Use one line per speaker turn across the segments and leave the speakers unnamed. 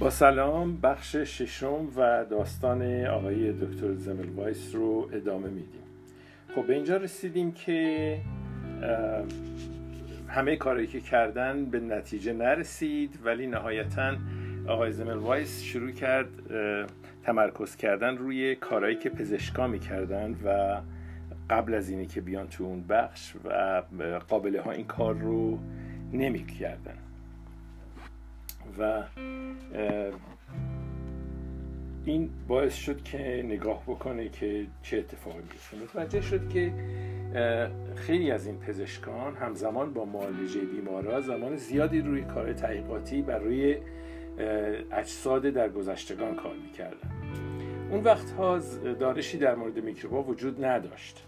با سلام بخش ششم و داستان آقای دکتر زمل وایس رو ادامه میدیم. خب به اینجا رسیدیم که همه کارهایی که کردن به نتیجه نرسید ولی نهایتا آقای زمل وایس شروع کرد تمرکز کردن روی کارهایی که پزشکا می‌کردن و قبل از اینه که بیان تو اون بخش و قابله ها این کار رو نمی‌کردن. و این باعث شد که نگاه بکنه که چه اتفاقی میفته. متوجه شد که خیلی از این پزشکان همزمان با معالجه بیمارا زمان زیادی روی کار تحقیقاتی بر روی اجساد در گذشتگان کار می‌کردن. اون وقت ها دانشی در مورد میکروبا وجود نداشت.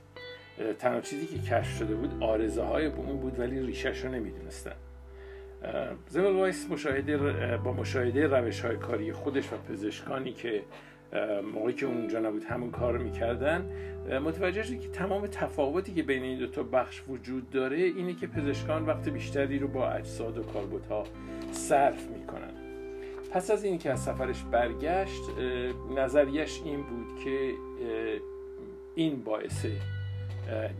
تنها چیزی که کشف شده بود آرزه های اون بود ولی ریشش رو نمی‌دونستن. زمل وایس مشاهده با مشاهده روش های کاری خودش و پزشکانی که موقعی که اونجا نبود همون کار رو می‌کردن متوجه شد که تمام تفاوتی که بین این دو تا بخش وجود داره اینه که پزشکان وقت بیشتری رو با اجساد و ها صرف می‌کنن. پس از اینکه از سفرش برگشت نظریش این بود که این باعث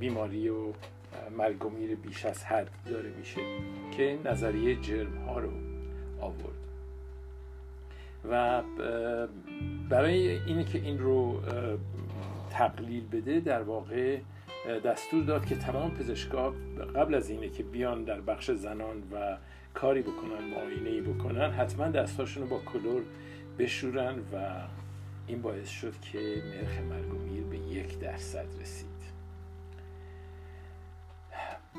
بیماری و مرگ و میر بیش از حد داره میشه که نظریه جرم ها رو آورد. و برای اینه که این رو تقلیل بده در واقع دستور داد که تمام پزشکا قبل از اینه که بیان در بخش زنان و کاری بکنن معاینه بکنن حتما دستاشون رو با کلور بشورن و این باعث شد که نرخ مرگ و میر به یک درصد رسید.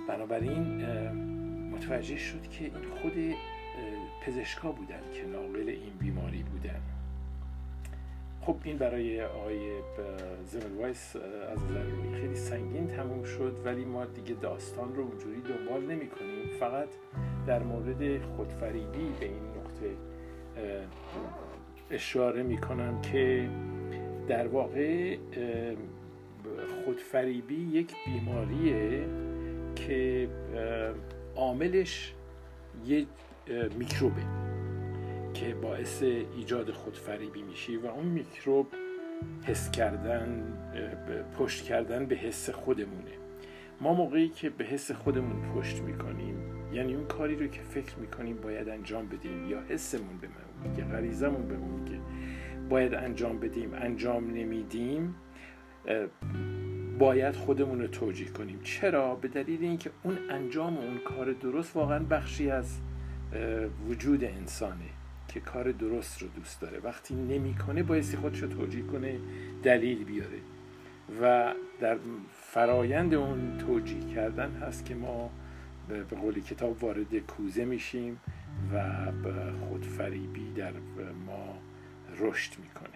بنابراین متوجه شد که این خود پزشکا بودن که ناقل این بیماری بودن. خب این برای آقای زمل وایس از نظر خیلی سنگین تموم شد ولی ما دیگه داستان رو اونجوری دنبال نمی کنیم. فقط در مورد خودفریبی به این نقطه اشاره می کنم که در واقع خودفریبی یک بیماریه که عاملش یه میکروبه که باعث ایجاد خودفریبی میشی و اون میکروب حس کردن پشت کردن به حس خودمونه. ما موقعی که به حس خودمون پشت می‌کنیم یعنی اون کاری رو که فکر می‌کنیم باید انجام بدیم یا حسمون به من میگه غریزمون به میگه باید انجام بدیم انجام نمیدیم باید خودمون رو توجیه کنیم. چرا؟ به دلیل اینکه اون انجام اون کار درست واقعا بخشی از وجود انسانه که کار درست رو دوست داره. وقتی نمی‌کنه بایستی خودش رو توجیه کنه دلیل بیاره. و در فرایند اون توجیه کردن هست که ما به قولی کتاب وارد کوزه میشیم و خودفریبی در ما رشد می‌کنه.